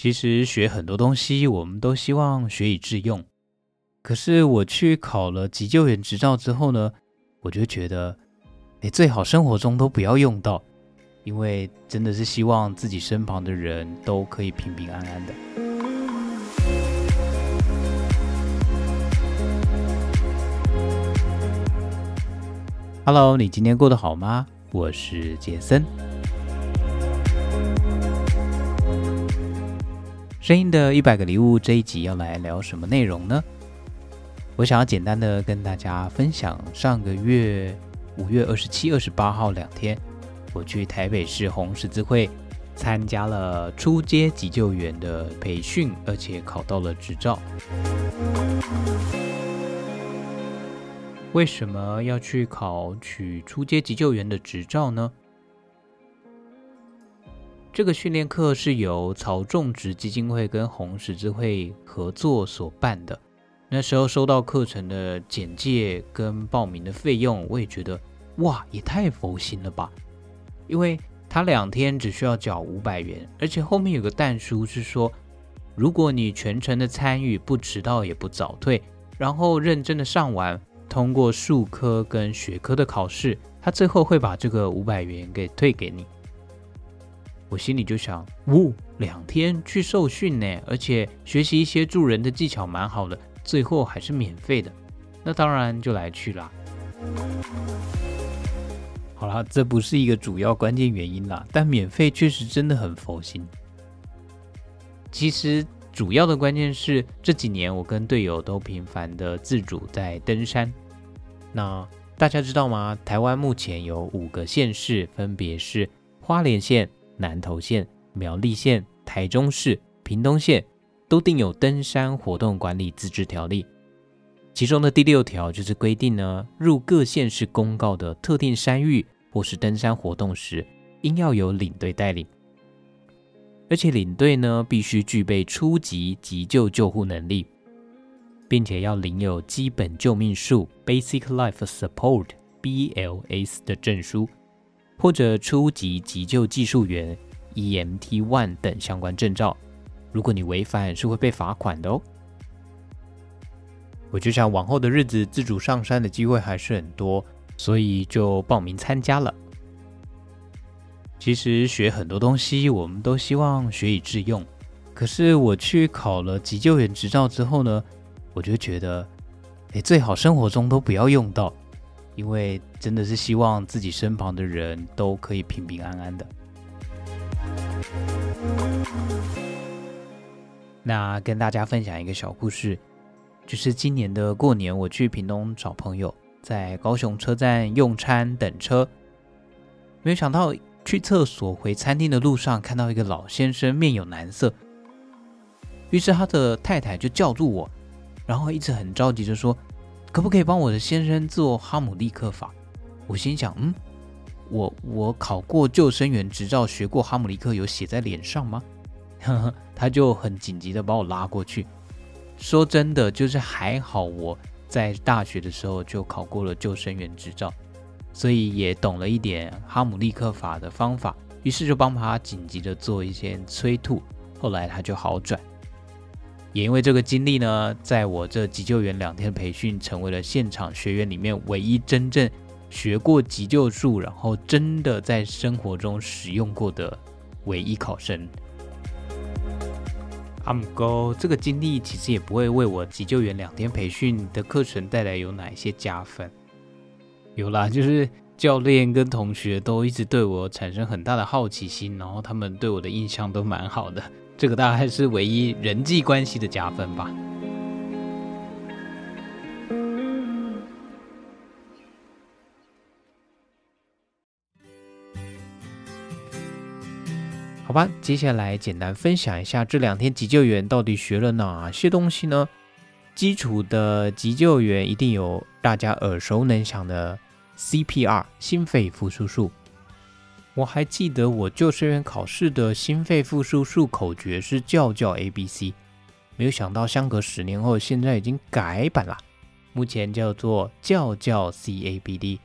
其实学很多东西，我们都希望学以致用。可是我去考了急救员执照之后呢，我就觉得，哎，最好生活中都不要用到，因为真的是希望自己身旁的人都可以平平安安的。Hello，你今天过得好吗？我是杰森。声音的一百个礼物这一集要来聊什么内容呢？我想要简单的跟大家分享，上个月五月二十七、二十八号两天，我去台北市红十字会参加了初阶急救员的培训，而且考到了执照。为什么要去考取初阶急救员的执照呢？这个训练课是由曹种植基金会跟红十字会合作所办的。那时候收到课程的简介跟报名的费用，我也觉得哇，也太佛心了吧！因为他两天只需要缴五百元，而且后面有个但书是说，如果你全程的参与，不迟到也不早退，然后认真的上完，通过术科跟学科的考试，他最后会把这个五百元给退给你。我心里就想，呜、哦，两天去受训呢，而且学习一些助人的技巧蛮好的，最后还是免费的，那当然就来去啦。好啦，这不是一个主要关键原因啦，但免费确实真的很佛心。其实主要的关键是这几年我跟队友都频繁的自主在登山。那大家知道吗？台湾目前有五个县市，分别是花莲县。南投县、苗栗县、台中市、屏东县都订有登山活动管理自治条例，其中的第六条就是规定呢，入各县市公告的特定山域或是登山活动时，应要有领队带领，而且领队呢必须具备初级急救救护能力，并且要领有基本救命术 （Basic Life Support，BLS） 的证书。或者初级急救技术员 （EMT One） 等相关证照，如果你违反是会被罚款的哦。我就想往后的日子自主上山的机会还是很多，所以就报名参加了。其实学很多东西，我们都希望学以致用。可是我去考了急救员执照之后呢，我就觉得，哎，最好生活中都不要用到。因为真的是希望自己身旁的人都可以平平安安的。那跟大家分享一个小故事，就是今年的过年，我去屏东找朋友，在高雄车站用餐等车，没有想到去厕所回餐厅的路上，看到一个老先生面有难色，于是他的太太就叫住我，然后一直很着急的说。可不可以帮我的先生做哈姆立克法？我心想，嗯，我我考过救生员执照，学过哈姆立克，有写在脸上吗？呵呵，他就很紧急的把我拉过去。说真的，就是还好我在大学的时候就考过了救生员执照，所以也懂了一点哈姆立克法的方法，于是就帮他紧急的做一些催吐，后来他就好转。也因为这个经历呢，在我这急救员两天培训，成为了现场学员里面唯一真正学过急救术，然后真的在生活中使用过的唯一考生。阿姆哥，这个经历其实也不会为我急救员两天培训的课程带来有哪一些加分。有啦，就是教练跟同学都一直对我产生很大的好奇心，然后他们对我的印象都蛮好的。这个大概是唯一人际关系的加分吧。好吧，接下来简单分享一下这两天急救员到底学了哪些东西呢？基础的急救员一定有大家耳熟能详的 CPR 心肺复苏术。我还记得我救生员考试的心肺复苏术口诀是叫叫 A B C，没有想到相隔十年后，现在已经改版了，目前叫做叫叫 C A B D。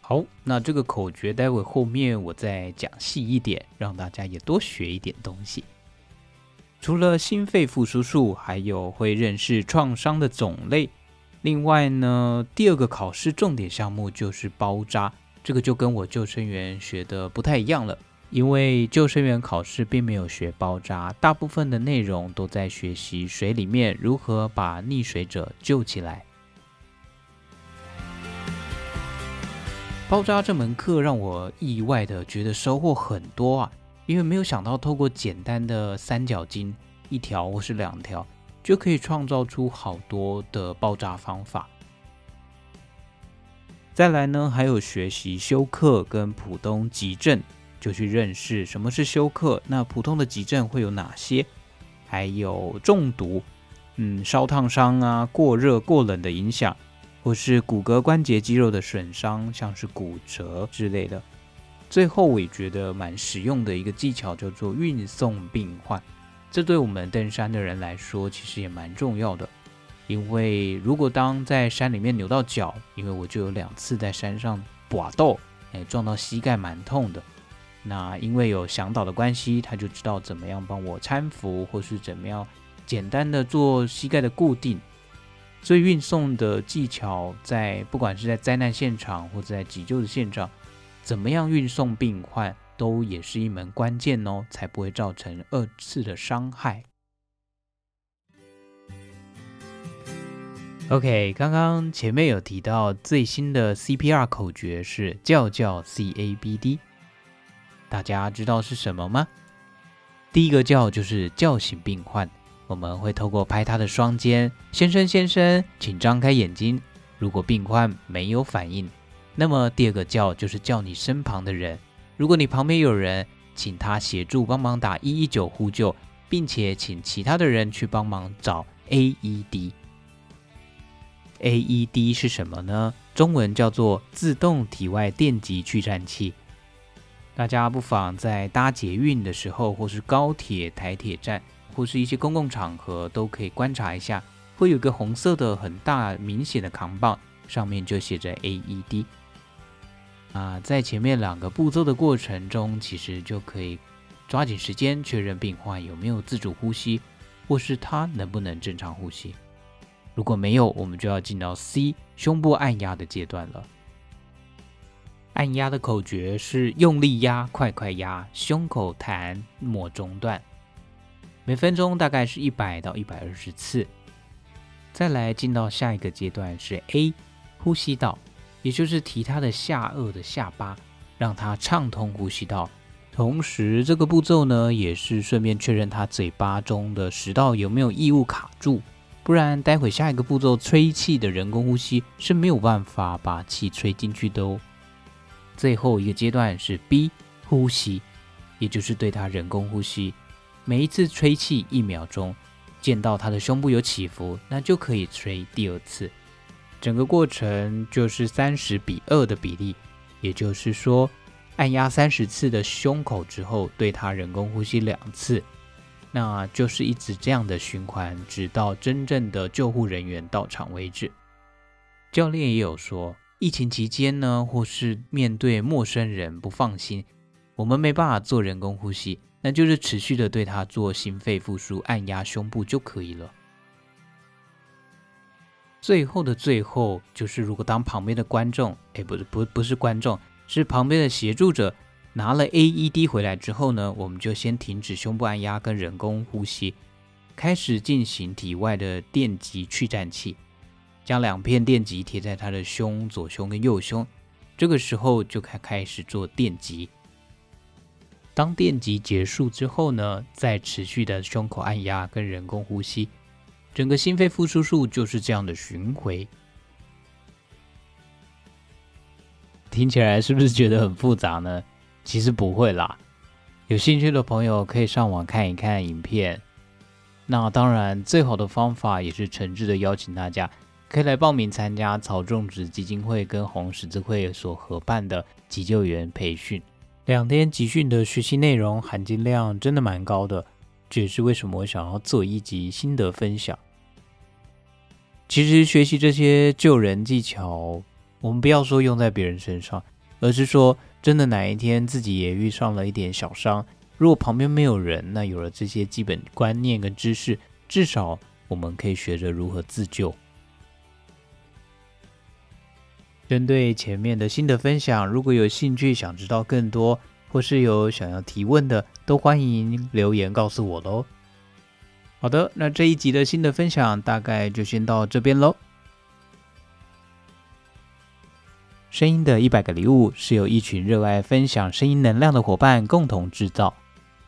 好，那这个口诀待会后面我再讲细一点，让大家也多学一点东西。除了心肺复苏术，还有会认识创伤的种类。另外呢，第二个考试重点项目就是包扎，这个就跟我救生员学的不太一样了。因为救生员考试并没有学包扎，大部分的内容都在学习水里面如何把溺水者救起来。包扎这门课让我意外的觉得收获很多啊，因为没有想到透过简单的三角巾一条或是两条，就可以创造出好多的包扎方法。再来呢，还有学习休克跟普通急症。就去认识什么是休克，那普通的急症会有哪些？还有中毒，嗯，烧烫伤啊，过热过冷的影响，或是骨骼关节肌肉的损伤，像是骨折之类的。最后我也觉得蛮实用的一个技巧叫做运送病患，这对我们登山的人来说其实也蛮重要的，因为如果当在山里面扭到脚，因为我就有两次在山上搏斗，哎，撞到膝盖蛮痛的。那因为有向导的关系，他就知道怎么样帮我搀扶，或是怎么样简单的做膝盖的固定。所以运送的技巧在，在不管是在灾难现场或者在急救的现场，怎么样运送病患，都也是一门关键哦，才不会造成二次的伤害。OK，刚刚前面有提到最新的 CPR 口诀是叫叫 CABD。大家知道是什么吗？第一个叫就是叫醒病患，我们会透过拍他的双肩，先生先生，请张开眼睛。如果病患没有反应，那么第二个叫就是叫你身旁的人。如果你旁边有人，请他协助帮忙打一一九呼救，并且请其他的人去帮忙找 AED。AED 是什么呢？中文叫做自动体外电击去颤器。大家不妨在搭捷运的时候，或是高铁、台铁站，或是一些公共场合，都可以观察一下，会有个红色的很大明显的扛棒，上面就写着 AED。啊，在前面两个步骤的过程中，其实就可以抓紧时间确认病患有没有自主呼吸，或是他能不能正常呼吸。如果没有，我们就要进到 C 胸部按压的阶段了。按压的口诀是用力压，快快压，胸口弹，莫中断。每分钟大概是一百到一百二十次。再来进到下一个阶段是 A 呼吸道，也就是提他的下颚的下巴，让他畅通呼吸道。同时这个步骤呢，也是顺便确认他嘴巴中的食道有没有异物卡住，不然待会下一个步骤吹气的人工呼吸是没有办法把气吹进去的哦。最后一个阶段是 B 呼吸，也就是对他人工呼吸。每一次吹气一秒钟，见到他的胸部有起伏，那就可以吹第二次。整个过程就是三十比二的比例，也就是说，按压三十次的胸口之后，对他人工呼吸两次，那就是一直这样的循环，直到真正的救护人员到场为止。教练也有说。疫情期间呢，或是面对陌生人不放心，我们没办法做人工呼吸，那就是持续的对他做心肺复苏，按压胸部就可以了。最后的最后，就是如果当旁边的观众，哎，不是不不是观众，是旁边的协助者拿了 AED 回来之后呢，我们就先停止胸部按压跟人工呼吸，开始进行体外的电极去颤器。将两片电极贴在他的胸，左胸跟右胸，这个时候就开开始做电极。当电极结束之后呢，再持续的胸口按压跟人工呼吸，整个心肺复苏术就是这样的巡回。听起来是不是觉得很复杂呢？其实不会啦，有兴趣的朋友可以上网看一看影片。那当然，最好的方法也是诚挚的邀请大家。可以来报名参加草种植基金会跟红十字会所合办的急救员培训，两天集训的学习内容含金量真的蛮高的，这也是为什么我想要做一集心得分享。其实学习这些救人技巧，我们不要说用在别人身上，而是说真的哪一天自己也遇上了一点小伤，如果旁边没有人，那有了这些基本观念跟知识，至少我们可以学着如何自救。针对前面的新的分享，如果有兴趣想知道更多，或是有想要提问的，都欢迎留言告诉我喽。好的，那这一集的新的分享大概就先到这边喽。声音的一百个礼物是由一群热爱分享声音能量的伙伴共同制造。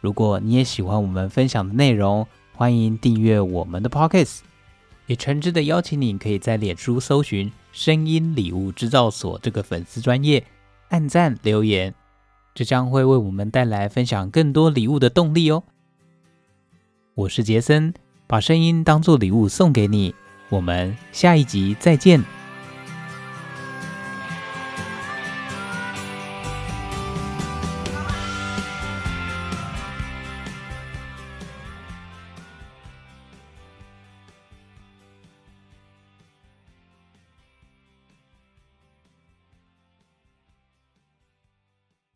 如果你也喜欢我们分享的内容，欢迎订阅我们的 Podcast。也诚挚的邀请你，可以在脸书搜寻“声音礼物制造所”这个粉丝专业，按赞留言，这将会为我们带来分享更多礼物的动力哦。我是杰森，把声音当做礼物送给你，我们下一集再见。